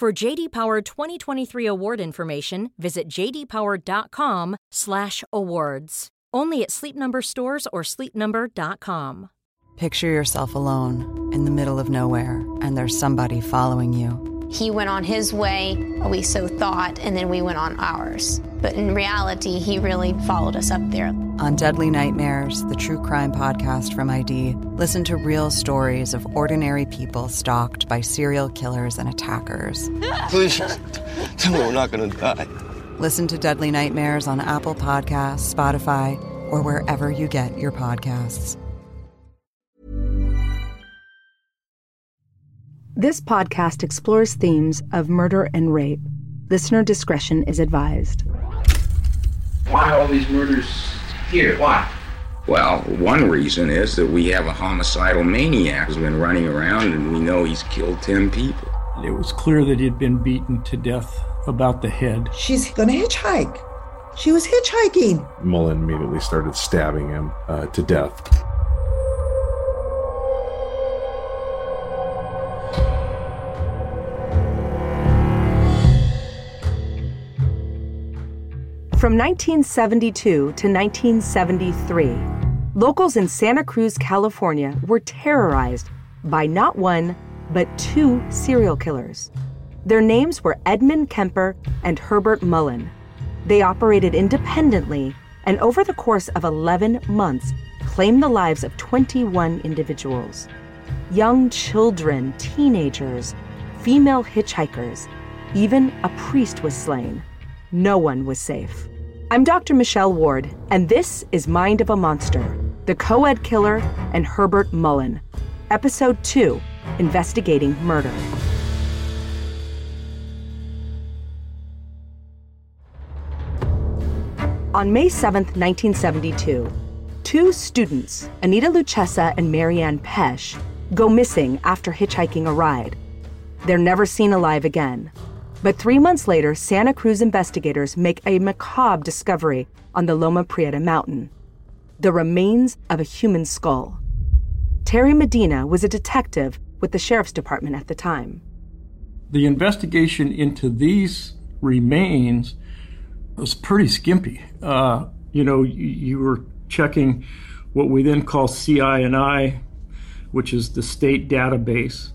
For JD Power 2023 award information, visit jdpower.com/awards. Only at Sleep Number stores or sleepnumber.com. Picture yourself alone in the middle of nowhere, and there's somebody following you. He went on his way, we so thought, and then we went on ours. But in reality, he really followed us up there. On Deadly Nightmares, the true crime podcast from ID, listen to real stories of ordinary people stalked by serial killers and attackers. Please, tell me we're not going to die. Listen to Deadly Nightmares on Apple Podcasts, Spotify, or wherever you get your podcasts. This podcast explores themes of murder and rape. Listener discretion is advised. Why all these murders here? Why? Well, one reason is that we have a homicidal maniac who's been running around and we know he's killed 10 people. It was clear that he'd been beaten to death about the head. She's gonna hitchhike. She was hitchhiking. Mullin immediately started stabbing him uh, to death. From 1972 to 1973, locals in Santa Cruz, California were terrorized by not one, but two serial killers. Their names were Edmund Kemper and Herbert Mullin. They operated independently and over the course of 11 months claimed the lives of 21 individuals. Young children, teenagers, female hitchhikers, even a priest was slain. No one was safe. I'm Dr. Michelle Ward, and this is Mind of a Monster The Co ed Killer and Herbert Mullin, Episode 2 Investigating Murder. On May 7, 1972, two students, Anita Luchessa and Mary Ann Pesce, go missing after hitchhiking a ride. They're never seen alive again. But three months later, Santa Cruz investigators make a macabre discovery on the Loma Prieta mountain the remains of a human skull. Terry Medina was a detective with the sheriff's department at the time. The investigation into these remains was pretty skimpy. Uh, you know, you, you were checking what we then call CI&I, which is the state database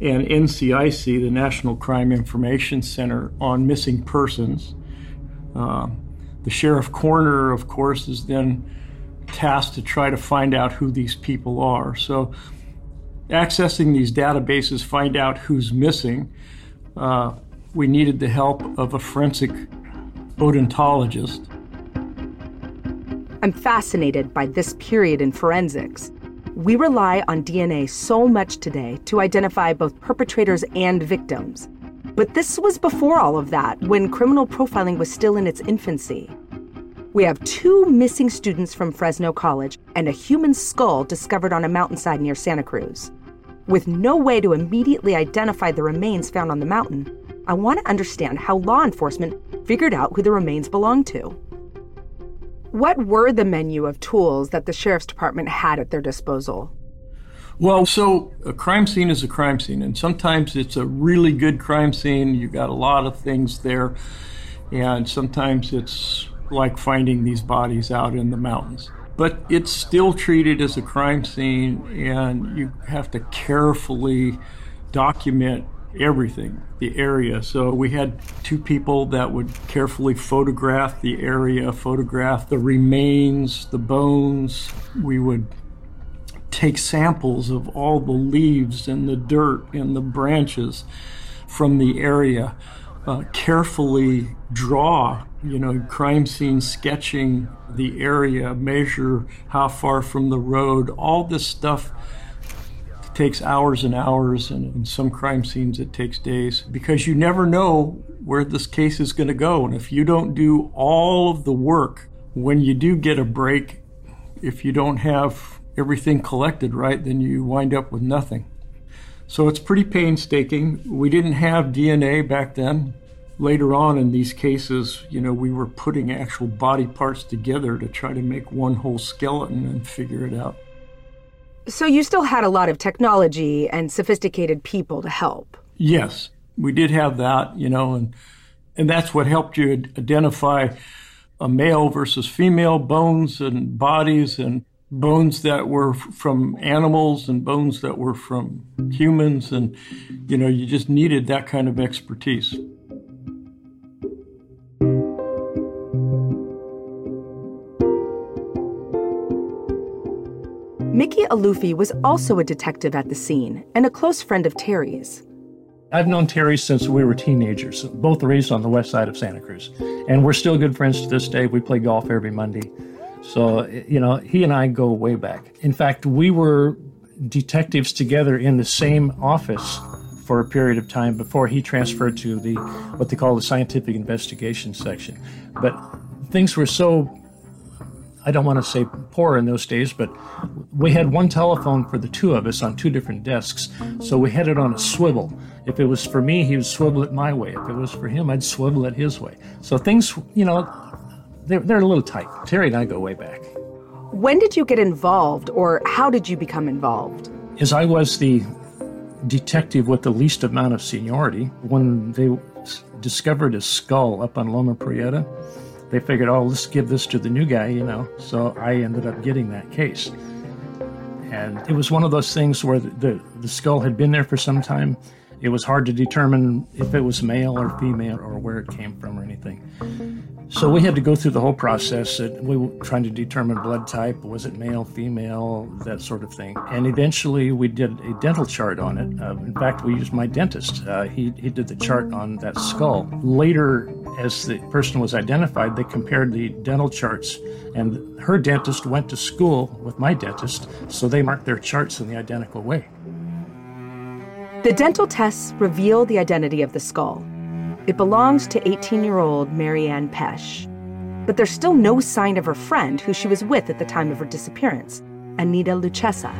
and NCIC, the National Crime Information Center, on missing persons. Uh, the sheriff coroner, of course, is then tasked to try to find out who these people are. So, accessing these databases, find out who's missing. Uh, we needed the help of a forensic odontologist. I'm fascinated by this period in forensics. We rely on DNA so much today to identify both perpetrators and victims. But this was before all of that, when criminal profiling was still in its infancy. We have two missing students from Fresno College and a human skull discovered on a mountainside near Santa Cruz. With no way to immediately identify the remains found on the mountain, I want to understand how law enforcement figured out who the remains belonged to. What were the menu of tools that the sheriff's department had at their disposal? Well, so a crime scene is a crime scene, and sometimes it's a really good crime scene. You got a lot of things there, and sometimes it's like finding these bodies out in the mountains. But it's still treated as a crime scene, and you have to carefully document everything, the area. So we had two people that would carefully photograph the area, photograph the remains, the bones. We would take samples of all the leaves and the dirt and the branches from the area, uh, carefully draw, you know, crime scene sketching the area, measure how far from the road, all this stuff takes hours and hours, and in some crime scenes it takes days because you never know where this case is going to go. And if you don't do all of the work, when you do get a break, if you don't have everything collected right, then you wind up with nothing. So it's pretty painstaking. We didn't have DNA back then. Later on in these cases, you know, we were putting actual body parts together to try to make one whole skeleton and figure it out. So you still had a lot of technology and sophisticated people to help. Yes, we did have that, you know, and and that's what helped you identify a male versus female bones and bodies and bones that were from animals and bones that were from humans and you know you just needed that kind of expertise Mickey Aluffi was also a detective at the scene and a close friend of Terry's. I've known Terry since we were teenagers, both raised on the west side of Santa Cruz. And we're still good friends to this day. We play golf every Monday. So, you know, he and I go way back. In fact, we were detectives together in the same office for a period of time before he transferred to the what they call the scientific investigation section. But things were so I don't want to say poor in those days, but we had one telephone for the two of us on two different desks. So we had it on a swivel. If it was for me, he would swivel it my way. If it was for him, I'd swivel it his way. So things, you know, they're, they're a little tight. Terry and I go way back. When did you get involved, or how did you become involved? As I was the detective with the least amount of seniority, when they discovered a skull up on Loma Prieta, they figured, oh, let's give this to the new guy, you know. So I ended up getting that case. And it was one of those things where the, the, the skull had been there for some time. It was hard to determine if it was male or female or where it came from or anything. So we had to go through the whole process. That we were trying to determine blood type. Was it male, female, that sort of thing. And eventually we did a dental chart on it. Uh, in fact, we used my dentist. Uh, he, he did the chart on that skull. Later, as the person was identified, they compared the dental charts. And her dentist went to school with my dentist, so they marked their charts in the identical way. The dental tests reveal the identity of the skull. It belongs to 18 year old Mary Ann Pesce. But there's still no sign of her friend who she was with at the time of her disappearance, Anita Luchessa.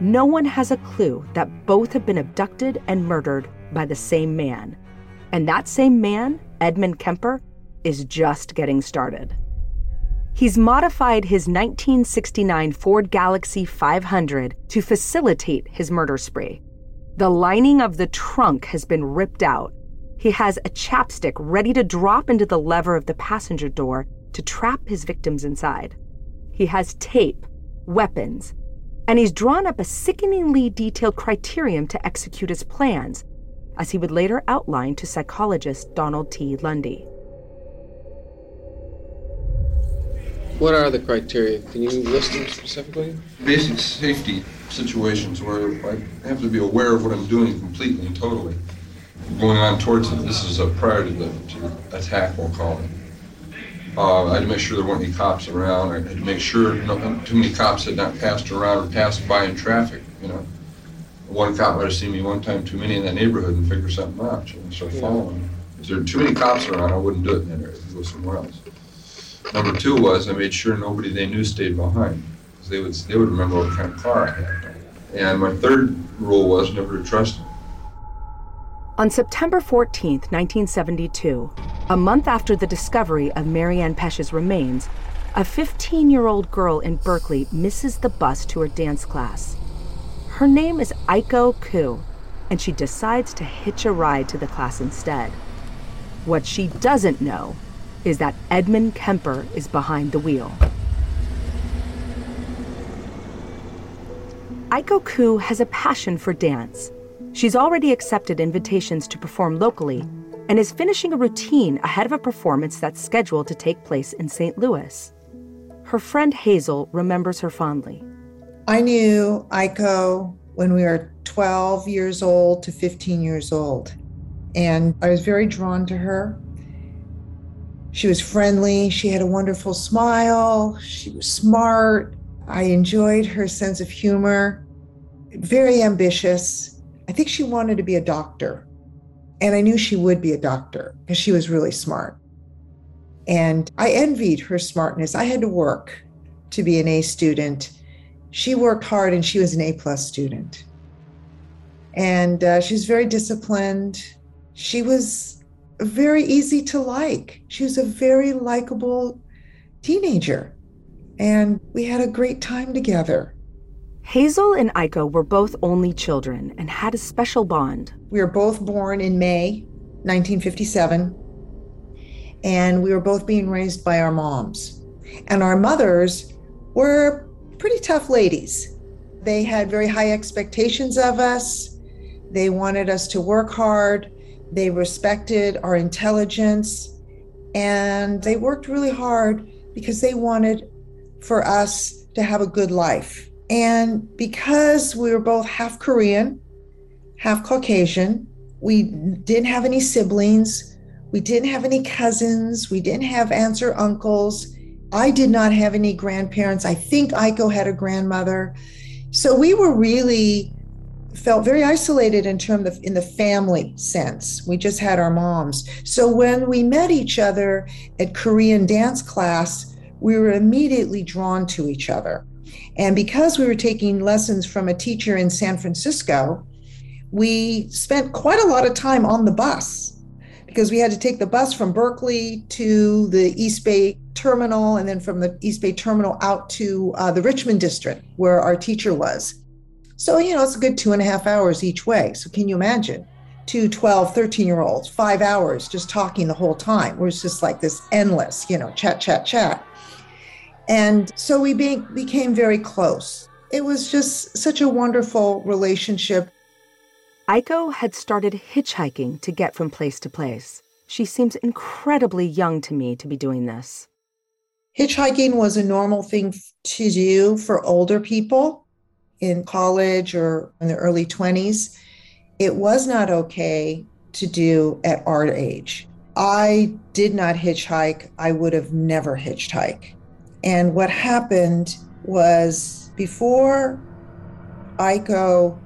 No one has a clue that both have been abducted and murdered by the same man. And that same man, Edmund Kemper, is just getting started. He's modified his 1969 Ford Galaxie 500 to facilitate his murder spree. The lining of the trunk has been ripped out he has a chapstick ready to drop into the lever of the passenger door to trap his victims inside. He has tape, weapons, and he's drawn up a sickeningly detailed criterion to execute his plans, as he would later outline to psychologist Donald T. Lunde. What are the criteria? Can you list them specifically? Basic safety situations where I have to be aware of what I'm doing completely and totally going on towards it. This is a prior to the, to attack, we'll call it. Uh, I had to make sure there weren't any cops around. I had to make sure no, too many cops had not passed around or passed by in traffic. You know, one cop might have seen me one time too many in that neighborhood and figure something out. So I started following. If there were too many cops around, I wouldn't do it in that area. I'd go somewhere else. Number two was I made sure nobody they knew stayed behind because they would they would remember what kind of car I had. And my third rule was never to trust them. On September 14, 1972, a month after the discovery of Mary Ann Pesce's remains, a 15 year old girl in Berkeley misses the bus to her dance class. Her name is Aiko Koo, and she decides to hitch a ride to the class instead. What she doesn't know is that Edmund Kemper is behind the wheel. Aiko Koo has a passion for dance She's already accepted invitations to perform locally and is finishing a routine ahead of a performance that's scheduled to take place in St. Louis. Her friend Hazel remembers her fondly. I knew Aiko when we were 12 years old to 15 years old, and I was very drawn to her. She was friendly, she had a wonderful smile, she was smart. I enjoyed her sense of humor, very ambitious I think she wanted to be a doctor. And I knew she would be a doctor because she was really smart. And I envied her smartness. I had to work to be an A student. She worked hard and she was an A plus student. And uh, she was very disciplined. She was very easy to like. She was a very likable teenager. And we had a great time together. Hazel and Aiko were both only children and had a special bond. We were both born in May 1957, and we were both being raised by our moms. And our mothers were pretty tough ladies. They had very high expectations of us. They wanted us to work hard. They respected our intelligence. And they worked really hard because they wanted for us to have a good life. And because we were both half Korean, half Caucasian, we didn't have any siblings, we didn't have any cousins, we didn't have aunts or uncles. I did not have any grandparents. I think Aiko had a grandmother. So we were really felt very isolated in terms of in the family sense. We just had our moms. So when we met each other at Korean dance class, we were immediately drawn to each other. And because we were taking lessons from a teacher in San Francisco, we spent quite a lot of time on the bus because we had to take the bus from Berkeley to the East Bay terminal and then from the East Bay terminal out to uh, the Richmond district where our teacher was. So, you know, it's a good two and a half hours each way. So, can you imagine? Two 12, 13 year olds, five hours just talking the whole time. It was just like this endless, you know, chat, chat, chat. And so we be- became very close. It was just such a wonderful relationship. Aiko had started hitchhiking to get from place to place. She seems incredibly young to me to be doing this. Hitchhiking was a normal thing to do for older people in college or in the early 20s. It was not okay to do at our age. I did not hitchhike. I would have never hitchhiked. And what happened was before Aiko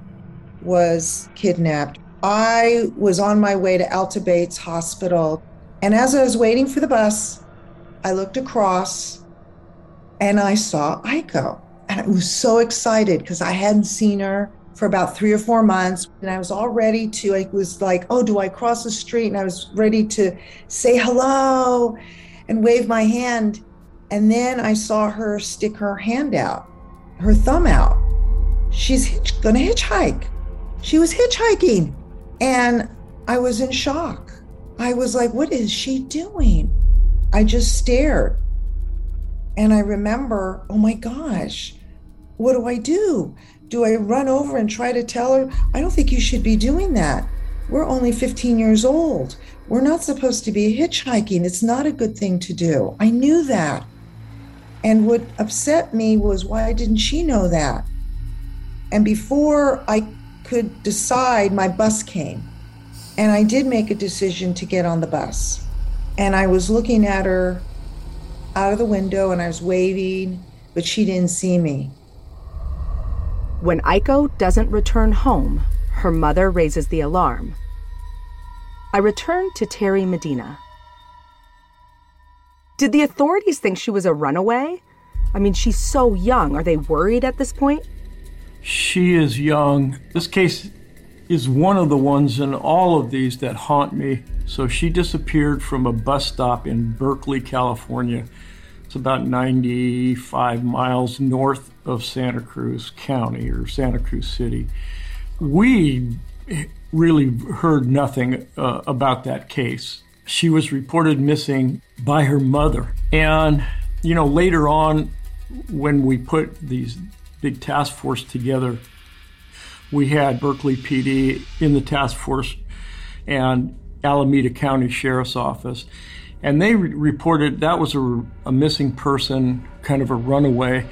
was kidnapped, I was on my way to Alta Bates Hospital. And as I was waiting for the bus, I looked across and I saw Aiko. And I was so excited because I hadn't seen her for about three or four months. And I was all ready to, I was like, oh, do I cross the street? And I was ready to say hello and wave my hand. And then I saw her stick her hand out, her thumb out. She's hitch- gonna hitchhike. She was hitchhiking. And I was in shock. I was like, what is she doing? I just stared. And I remember, oh my gosh, what do I do? Do I run over and try to tell her? I don't think you should be doing that. We're only 15 years old. We're not supposed to be hitchhiking. It's not a good thing to do. I knew that. And what upset me was why didn't she know that? And before I could decide, my bus came. And I did make a decision to get on the bus. And I was looking at her out of the window and I was waving, but she didn't see me. When Aiko doesn't return home, her mother raises the alarm. I return to Terry Medina. Did the authorities think she was a runaway? I mean, she's so young. Are they worried at this point? She is young. This case is one of the ones in all of these that haunt me. So she disappeared from a bus stop in Berkeley, California. It's about 95 miles north of Santa Cruz County or Santa Cruz City. We really heard nothing uh, about that case. She was reported missing by her mother. And, you know, later on, when we put these big task force together, We had Berkeley PD in the task force and Alameda County Sheriff's Office. And they re- reported that was a, a missing person, kind of a runaway.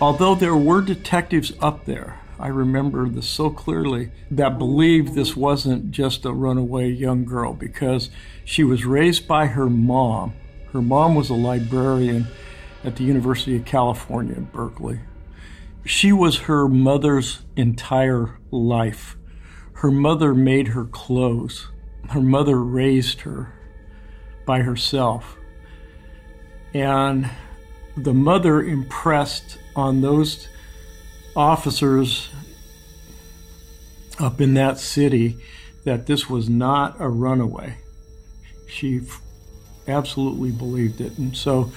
Although there were detectives up there, I remember this so clearly, that believed this wasn't just a runaway young girl because she was raised by her mom. Her mom was a librarian at the University of California Berkeley. She was her mother's entire life. Her mother made her clothes. Her mother raised her by herself. And the mother impressed on those officers up in that city that this was not a runaway. She absolutely believed it. And so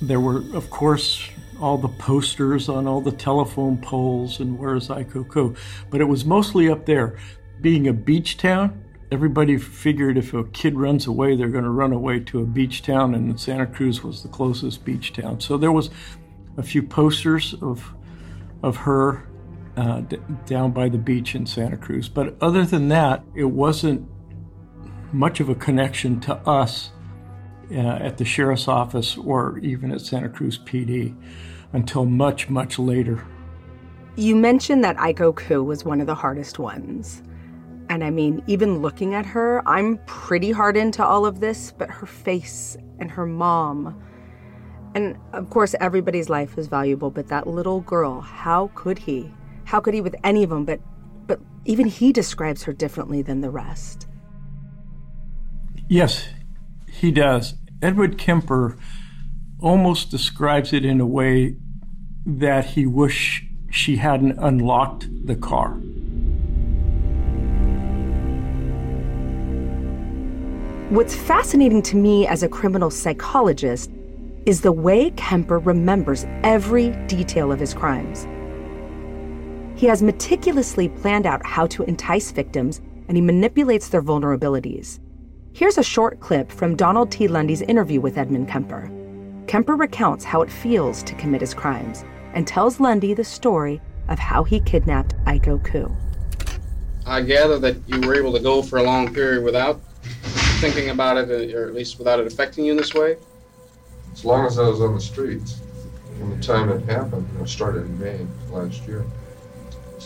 there were, of course, all the posters on all the telephone poles and where's Aiko But it was mostly up there. Being a beach town, everybody figured if a kid runs away, they're going to run away to a beach town, and Santa Cruz was the closest beach town. So there was a few posters of of her uh, d- down by the beach in Santa Cruz. But other than that, it wasn't much of a connection to us uh, at the sheriff's office or even at Santa Cruz PD until much, much later. You mentioned that Aiko Koo was one of the hardest ones. And I mean, even looking at her, I'm pretty hard into all of this, but her face and her mom. And of course, everybody's life is valuable, but that little girl, how could he? How could he with any of them? But, but even he describes her differently than the rest. Yes, he does. Edward Kemper almost describes it in a way that he wished she hadn't unlocked the car. What's fascinating to me as a criminal psychologist is the way Kemper remembers every detail of his crimes. He has meticulously planned out how to entice victims and he manipulates their vulnerabilities. Here's a short clip from Donald T. Lunde's interview with Edmund Kemper. Kemper recounts how it feels to commit his crimes and tells Lunde the story of how he kidnapped Aiko Koo. I gather that you were able to go for a long period without thinking about it, uh, or at least without it affecting you in this way? As long as I was on the streets. From the time it happened, I started in May last year.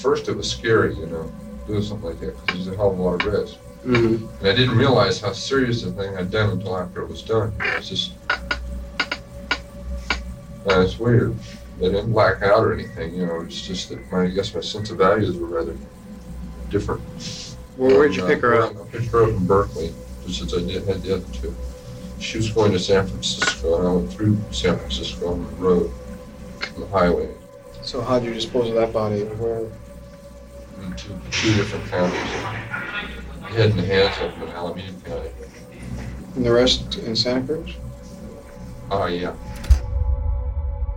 First, it was scary, you know, doing something like that because there's a hell of a lot of risk. Mm-hmm. And I didn't realize how serious the thing I'd done until after it was done. It's just, and it's weird. I didn't black out or anything, you know. It's just that my, I guess my sense of values were rather different. Well, where'd you pick her up? I picked her up in Berkeley just as I did had the other two. She was going to San Francisco, and I went through San Francisco on the road, on the highway. So how did you dispose of that body? Where? Into two different counties. Head and hands up in Alameda County. And the rest in Santa Cruz? Oh, uh, yeah.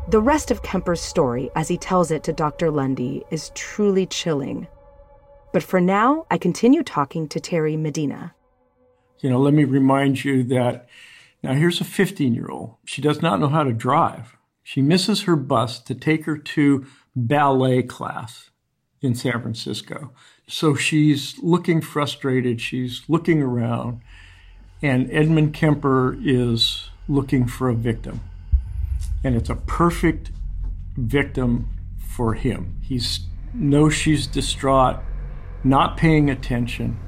The rest of Kemper's story, as he tells it to Dr. Lunde, is truly chilling. But for now, I continue talking to Terry Medina. You know, let me remind you that now here's a 15 year old. She does not know how to drive. She misses her bus to take her to ballet class in San Francisco. So she's looking frustrated. She's looking around, and Edmund Kemper is looking for a victim. And it's a perfect victim for him. He knows she's distraught, not paying attention,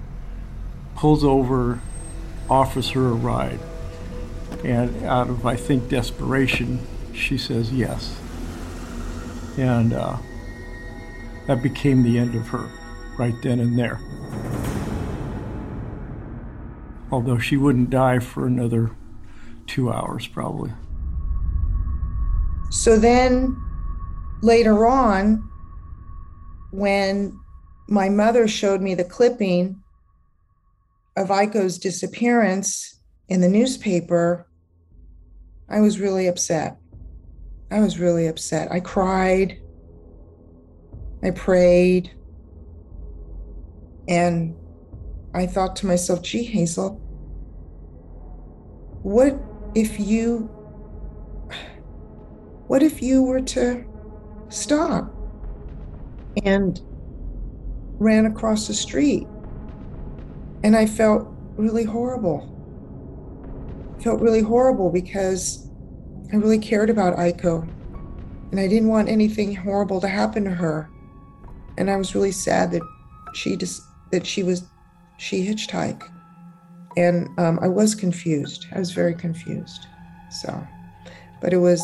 pulls over, offers her a ride. And out of, I think, desperation, she says yes. And uh, that became the end of her right then and there. Although she wouldn't die for another two hours, probably. So then later on, when my mother showed me the clipping of Aiko's disappearance in the newspaper, I was really upset. I was really upset. I cried. I prayed. And I thought to myself, gee, Hazel, what if you what if you were to stop? And ran across the street. And I felt really horrible. I felt really horrible because I really cared about Aiko. And I didn't want anything horrible to happen to her. And I was really sad that she just that she was she hitchhiked. And um, I was confused. I was very confused. So, but it was,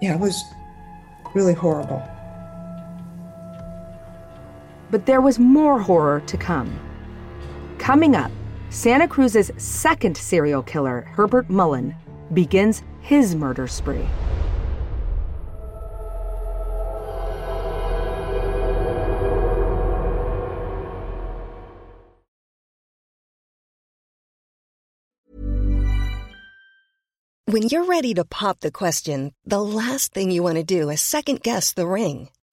yeah, it was really horrible. But there was more horror to come. Coming up, Santa Cruz's second serial killer, Herbert Mullin, begins his murder spree. When you're ready to pop the question, the last thing you want to do is second guess the ring.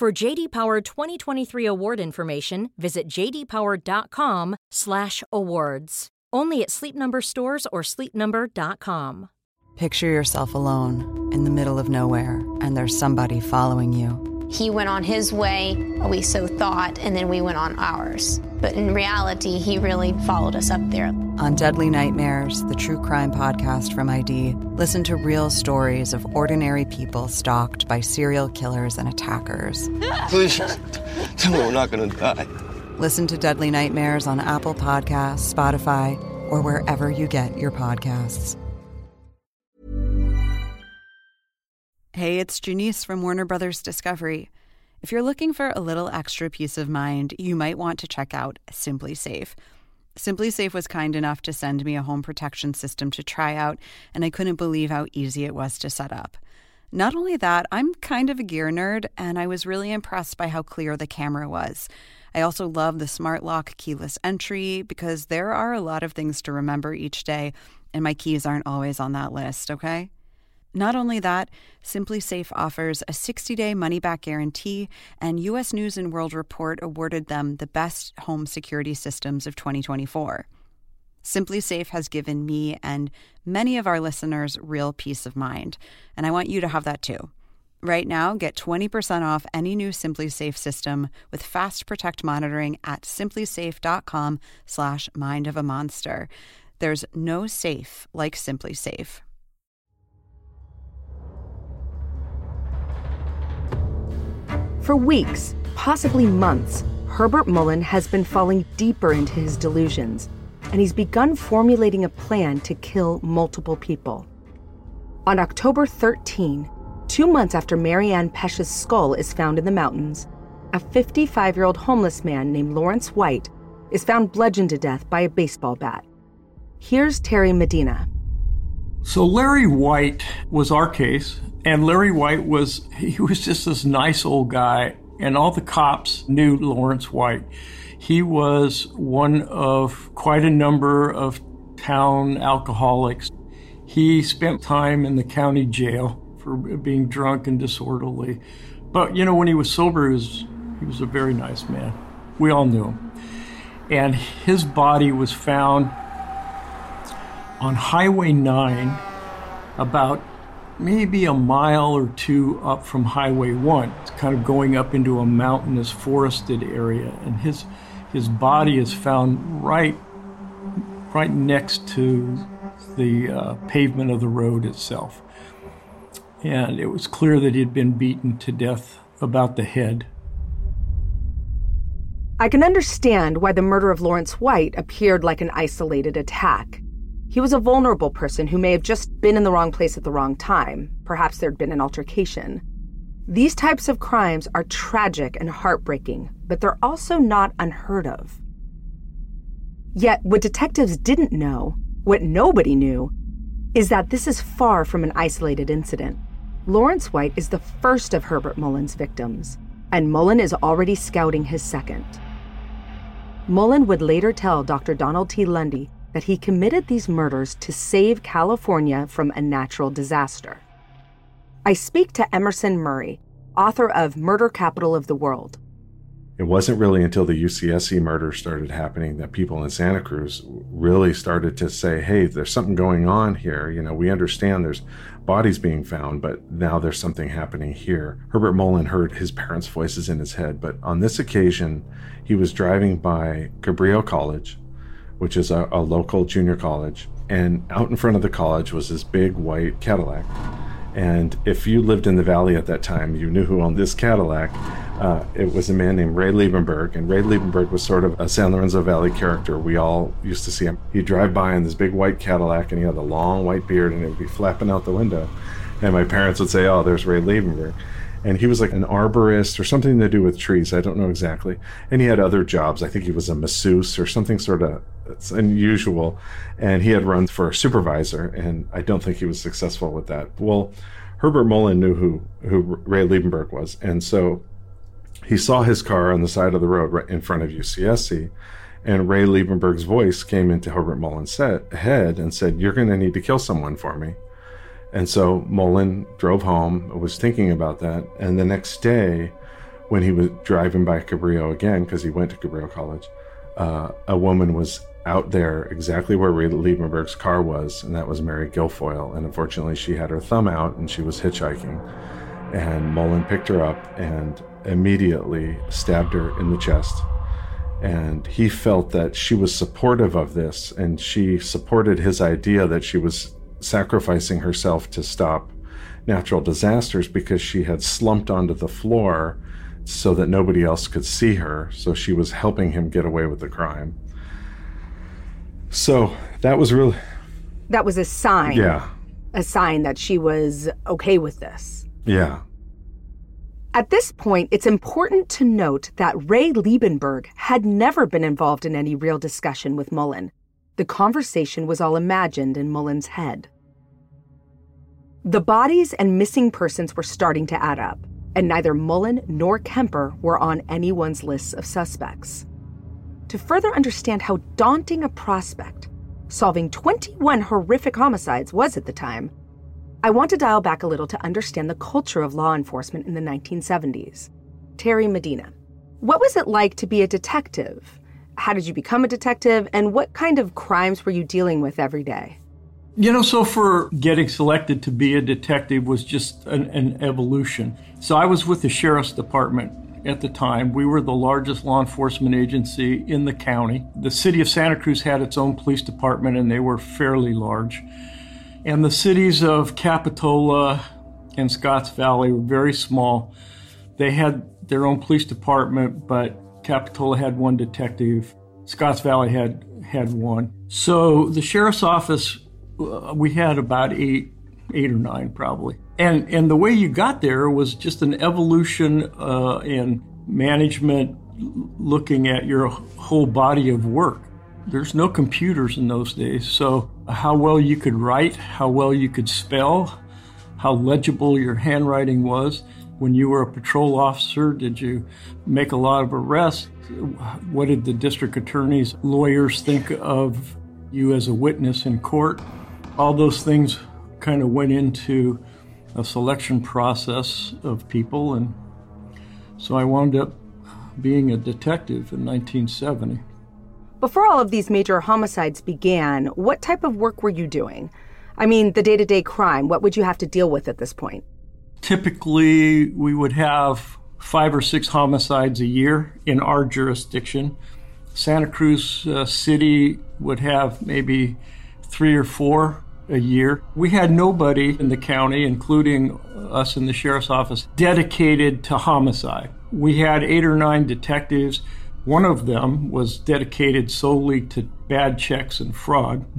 For JD Power 2023 award information, visit jdpower.com/awards. Only at Sleep Number stores or sleepnumber.com. Picture yourself alone in the middle of nowhere, and there's somebody following you. He went on his way, we so thought, and then we went on ours. But in reality, he really followed us up there. On Deadly Nightmares, the true crime podcast from ID, listen to real stories of ordinary people stalked by serial killers and attackers. Please, tell me we're not going to die. Listen to Deadly Nightmares on Apple Podcasts, Spotify, or wherever you get your podcasts. Hey, it's Janice from Warner Brothers Discovery. If you're looking for a little extra peace of mind, you might want to check out SimpliSafe. Simply Safe was kind enough to send me a home protection system to try out, and I couldn't believe how easy it was to set up. Not only that, I'm kind of a gear nerd, and I was really impressed by how clear the camera was. I also love the smart lock keyless entry because there are a lot of things to remember each day, and my keys aren't always on that list, okay? Not only that, SimpliSafe offers a 60-day money-back guarantee, and US News and World Report awarded them the best home security systems of 2024. SimpliSafe has given me and many of our listeners real peace of mind, and I want you to have that too. Right now, get 20% off any new SimpliSafe system with Fast Protect monitoring at simplisafe.com slash mind of a monster. There's no safe like SimpliSafe. For weeks, possibly months, Herbert Mullin has been falling deeper into his delusions, and he's begun formulating a plan to kill multiple people. On October 13, two months after Mary Ann Pesce's skull is found in the mountains, a 55 year old homeless man named Lawrence White is found bludgeoned to death by a baseball bat. Here's Terry Medina. So Larry White was our case, and Larry White was he was just this nice old guy, and all the cops knew Lawrence White. He was one of quite a number of town alcoholics. He spent time in the county jail for being drunk and disorderly. But you know, when he was sober, he was he was a very nice man. We all knew him. And his body was found on Highway 9, about maybe a mile or two up from Highway 1. It's kind of going up into a mountainous forested area. And his, his body is found right, right next to the uh, pavement of the road itself. And it was clear that he had been beaten to death about the head. I can understand why the murder of Lawrence White appeared like an isolated attack. He was a vulnerable person who may have just been in the wrong place at the wrong time. Perhaps there'd been an altercation. These types of crimes are tragic and heartbreaking, but they're also not unheard of. Yet, what detectives didn't know, what nobody knew, is that this is far from an isolated incident. Lawrence White is the first of Herbert Mullin's victims, and Mullin is already scouting his second. Mullin would later tell Dr. Donald T. Lunde that he committed these murders to save California from a natural disaster. I speak to Emerson Murray, author of Murder Capital of the World. It wasn't really until the UCSC murder started happening that people in Santa Cruz really started to say, hey, there's something going on here. You know, we understand there's bodies being found, but now there's something happening here. Herbert Mullin heard his parents' voices in his head, but on this occasion, he was driving by Cabrillo College, which is a, a local junior college, and out in front of the college was this big white Cadillac. And if you lived in the valley at that time, you knew who owned this Cadillac. Uh, it was a man named Ray Liebenberg, and Ray Liebenberg was sort of a San Lorenzo Valley character. We all used to see him. He'd drive by in this big white Cadillac, and he had a long white beard, and it would be flapping out the window. And my parents would say, "Oh, there's Ray Liebenberg." And he was like an arborist or something to do with trees. I don't know exactly. And he had other jobs. I think he was a masseuse or something sort of it's unusual. And he had run for supervisor, and I don't think he was successful with that. Well, Herbert Mullin knew who, who Ray Liebenberg was. And so he saw his car on the side of the road right in front of UCSC. And Ray Liebenberg's voice came into Herbert Mullin's head and said, You're going to need to kill someone for me. And so Mullin drove home, was thinking about that. And the next day, when he was driving by Cabrillo again, because he went to Cabrillo College, uh, a woman was out there exactly where Liebenberg's car was, and that was Mary Guilfoyle. And unfortunately, she had her thumb out and she was hitchhiking. And Mullin picked her up and immediately stabbed her in the chest. And he felt that she was supportive of this, and she supported his idea that she was sacrificing herself to stop natural disasters because she had slumped onto the floor so that nobody else could see her. So she was helping him get away with the crime. So that was really. That was a sign. Yeah. A sign that she was okay with this. Yeah. At this point, it's important to note that Ray Liebenberg had never been involved in any real discussion with Mullin. The conversation was all imagined in Mullin's head. The bodies and missing persons were starting to add up, and neither Mullin nor Kemper were on anyone's lists of suspects. To further understand how daunting a prospect solving 21 horrific homicides was at the time, I want to dial back a little to understand the culture of law enforcement in the 1970s. Terry Medina, what was it like to be a detective? How did you become a detective, and what kind of crimes were you dealing with every day? You know, so for getting selected to be a detective was just an, an evolution. So I was with the sheriff's department at the time. We were the largest law enforcement agency in the county. The city of Santa Cruz had its own police department, and they were fairly large. And the cities of Capitola and Scotts Valley were very small. They had their own police department, but Capitola had one detective. Scotts Valley had had one. So the sheriff's office, uh, we had about eight, eight or nine probably. And and the way you got there was just an evolution uh, in management, looking at your whole body of work. There's no computers in those days, so how well you could write, how well you could spell, how legible your handwriting was. When you were a patrol officer, did you make a lot of arrests? What did the district attorney's lawyers think of you as a witness in court? All those things kind of went into a selection process of people, and so I wound up being a detective in 1970. Before all of these major homicides began, what type of work were you doing? I mean, the day to day crime, what would you have to deal with at this point? Typically, we would have five or six homicides a year in our jurisdiction. Santa Cruz uh, City would have maybe three or four a year. We had nobody in the county, including us in the sheriff's office, dedicated to homicide. We had eight or nine detectives. One of them was dedicated solely to bad checks and fraud.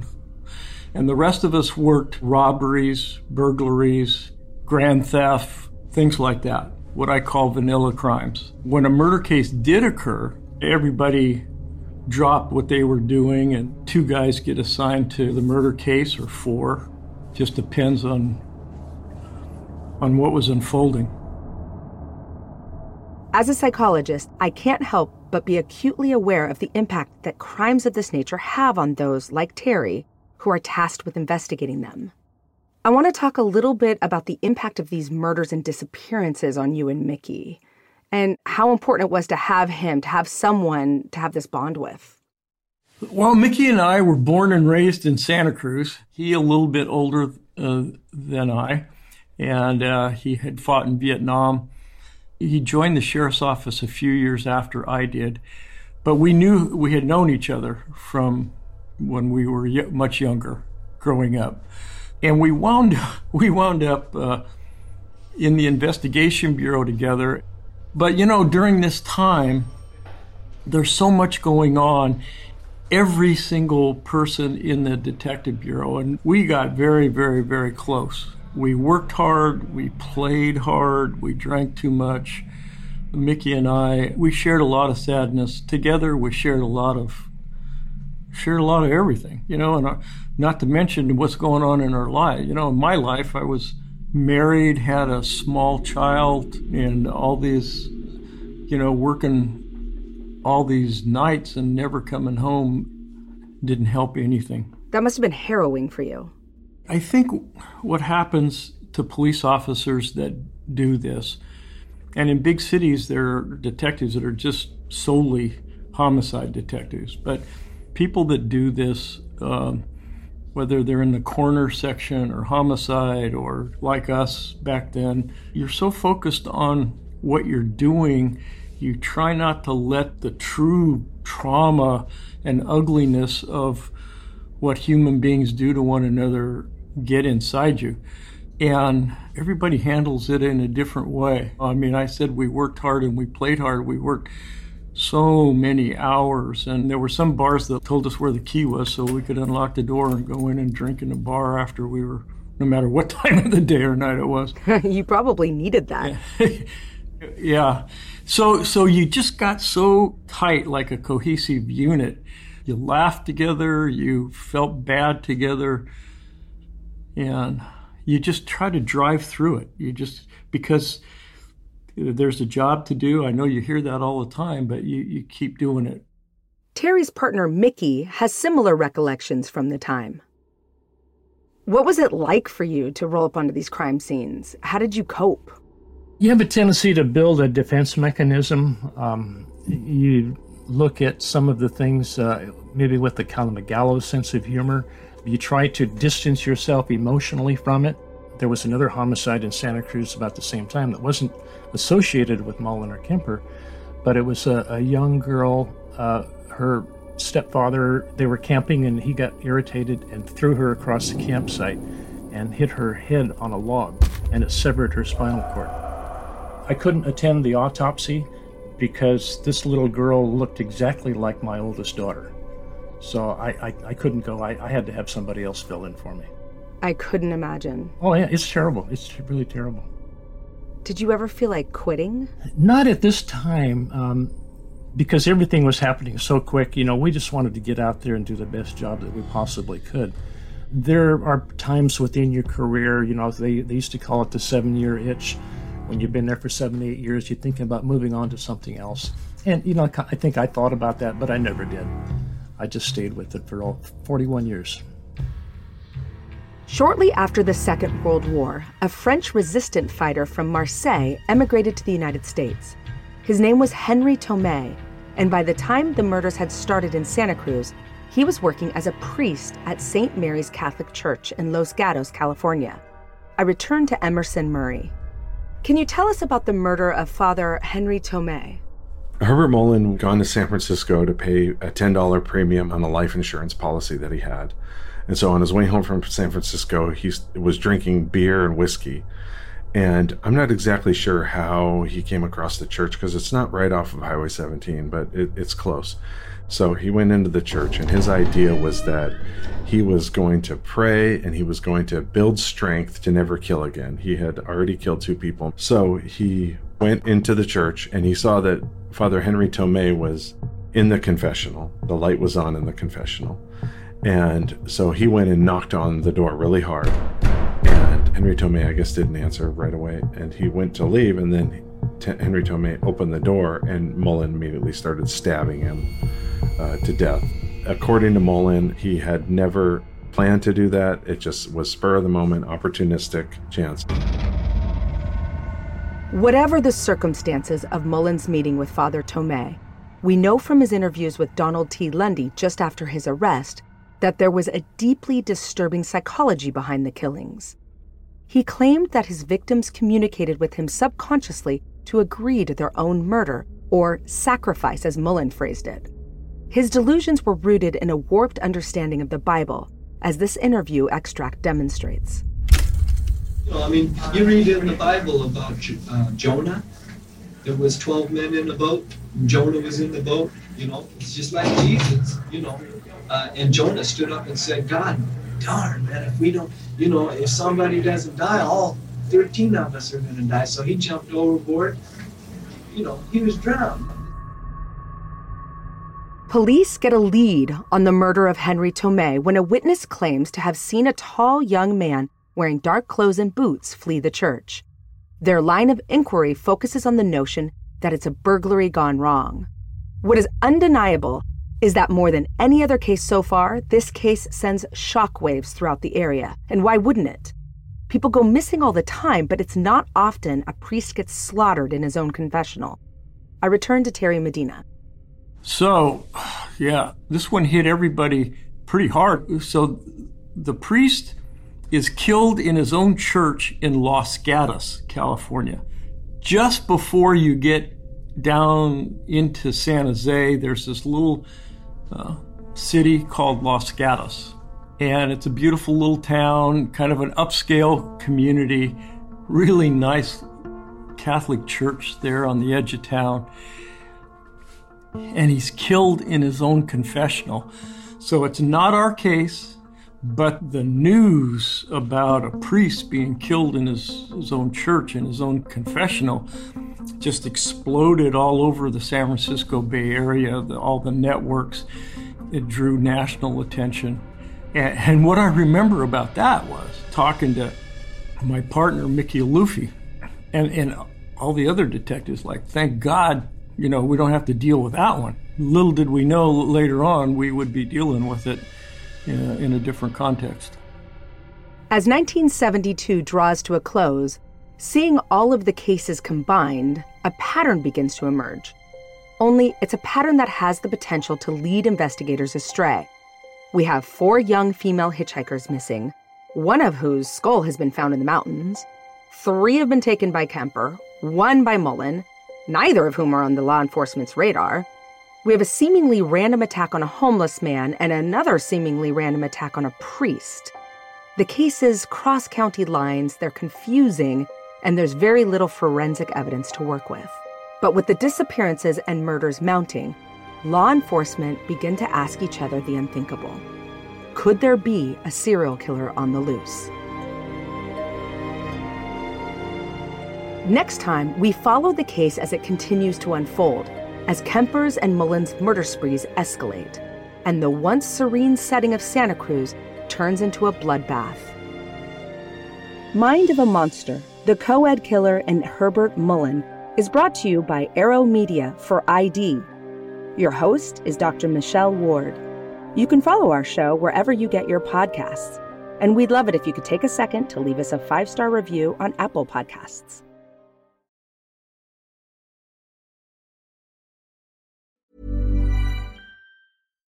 And the rest of us worked robberies, burglaries, grand theft, things like that, what I call vanilla crimes. When a murder case did occur, everybody dropped what they were doing, and two guys get assigned to the murder case, or four. Just depends on on what was unfolding. As a psychologist, I can't help but be acutely aware of the impact that crimes of this nature have on those like Terry who are tasked with investigating them. I want to talk a little bit about the impact of these murders and disappearances on you and Mickey, and how important it was to have him, to have someone to have this bond with. Well, Mickey and I were born and raised in Santa Cruz. He a little bit older uh, than I, and uh, he had fought in Vietnam. He joined the sheriff's office a few years after I did, but we knew we had known each other from when we were much younger, growing up, and we wound we wound up uh, in the investigation bureau together. But you know, during this time, there's so much going on. Every single person in the detective bureau, and we got very, very, very close. We worked hard, we played hard, we drank too much. Mickey and I, we shared a lot of sadness together. We shared a lot of shared a lot of everything, you know, and uh, not to mention what's going on in our life. You know, in my life, I was married, had a small child, and all these, you know, working all these nights and never coming home didn't help anything. That must have been harrowing for you. I think what happens to police officers that do this, and in big cities, there are detectives that are just solely homicide detectives, but people that do this, um, whether they're in the corner section or homicide or like us back then, you're so focused on what you're doing, you try not to let the true trauma and ugliness of what human beings do to one another get inside you. And everybody handles it in a different way. I mean, I said we worked hard and we played hard. We worked so many hours. And there were some bars that told us where the key was so we could unlock the door and go in and drink in the bar after we were, no matter what time of the day or night it was. you probably needed that. yeah. So, so you just got so tight like a cohesive unit. You laughed together, you felt bad together, and you just try to drive through it. You just, because there's a job to do. I know you hear that all the time, but you, you keep doing it. Terry's partner, Mickey, has similar recollections from the time. What was it like for you to roll up onto these crime scenes? How did you cope? You have a tendency to build a defense mechanism. Um, you look at some of the things, uh, maybe with the kind of gallows sense of humor. You try to distance yourself emotionally from it. There was another homicide in Santa Cruz about the same time that wasn't associated with Mullin or Kemper, but it was a, a young girl. Uh, her stepfather, they were camping and he got irritated and threw her across the campsite and hit her head on a log and it severed her spinal cord. I couldn't attend the autopsy because this little girl looked exactly like my oldest daughter. So I, I, I couldn't go. I, I had to have somebody else fill in for me. I couldn't imagine. Oh, yeah, it's terrible. It's really terrible. Did you ever feel like quitting? Not at this time, um, because everything was happening so quick. You know, we just wanted to get out there and do the best job that we possibly could. There are times within your career, you know, they, they used to call it the seven year itch. When you've been there for seven, eight years, you're thinking about moving on to something else. And, you know, I think I thought about that, but I never did. I just stayed with it for all 41 years. Shortly after the Second World War, a French resistant fighter from Marseille emigrated to the United States. His name was Henry Tomei, and by the time the murders had started in Santa Cruz, he was working as a priest at St. Mary's Catholic Church in Los Gatos, California. I returned to Emerson Murray. Can you tell us about the murder of Father Henry Tomei? Herbert Mullin gone to San Francisco to pay a $10 premium on a life insurance policy that he had. And so on his way home from San Francisco, he was drinking beer and whiskey. And I'm not exactly sure how he came across the church because it's not right off of Highway 17, but it, it's close. So he went into the church, and his idea was that he was going to pray and he was going to build strength to never kill again. He had already killed two people. So he went into the church and he saw that Father Henry Tomei was in the confessional. The light was on in the confessional. And so he went and knocked on the door really hard. And Henry Tomei, I guess, didn't answer right away. And he went to leave. And then Henry Tomei opened the door and Mullin immediately started stabbing him uh, to death. According to Mullin, he had never planned to do that. It just was spur of the moment, opportunistic chance. Whatever the circumstances of Mullin's meeting with Father Tomei, we know from his interviews with Donald T. Lunde just after his arrest that there was a deeply disturbing psychology behind the killings. He claimed that his victims communicated with him subconsciously to agree to their own murder, or sacrifice, as Mullin phrased it. His delusions were rooted in a warped understanding of the Bible, as this interview extract demonstrates. You I mean, you read in the Bible about uh, Jonah. There was 12 men in the boat. Jonah was in the boat. You know, it's just like Jesus. You know, uh, and Jonah stood up and said, "God, darn man, if we don't, you know, if somebody doesn't die, all 13 of us are going to die." So he jumped overboard. You know, he was drowned. Police get a lead on the murder of Henry Tomei when a witness claims to have seen a tall young man wearing dark clothes and boots flee the church. Their line of inquiry focuses on the notion that it's a burglary gone wrong. What is undeniable is that more than any other case so far, this case sends shockwaves throughout the area. And why wouldn't it? People go missing all the time, but it's not often a priest gets slaughtered in his own confessional. I return to Terry Medina. So, yeah, this one hit everybody pretty hard. So, the priest is killed in his own church in Los Gatos, California. Just before you get down into San Jose, there's this little uh, city called Los Gatos. And it's a beautiful little town, kind of an upscale community, really nice Catholic church there on the edge of town and he's killed in his own confessional. So it's not our case, but the news about a priest being killed in his, his own church, in his own confessional, just exploded all over the San Francisco Bay Area, the, all the networks. It drew national attention. And, and what I remember about that was talking to my partner, Mickey Aluffi, and, and all the other detectives, like, thank God you know, we don't have to deal with that one. Little did we know later on we would be dealing with it in a, in a different context. As 1972 draws to a close, seeing all of the cases combined, a pattern begins to emerge. Only it's a pattern that has the potential to lead investigators astray. We have four young female hitchhikers missing, one of whose skull has been found in the mountains. Three have been taken by Kemper, one by Mullin, neither of whom are on the law enforcement's radar. We have a seemingly random attack on a homeless man and another seemingly random attack on a priest. The cases cross county lines, they're confusing, and there's very little forensic evidence to work with. But with the disappearances and murders mounting, law enforcement begin to ask each other the unthinkable Could there be a serial killer on the loose? Next time, we follow the case as it continues to unfold, as Kemper's and Mullin's murder sprees escalate, and the once serene setting of Santa Cruz turns into a bloodbath. Mind of a Monster, The Co-Ed Killer and Herbert Mullin is brought to you by Arrow Media for ID. Your host is Dr. Michelle Ward. You can follow our show wherever you get your podcasts, and we'd love it if you could take a second to leave us a five-star review on Apple Podcasts.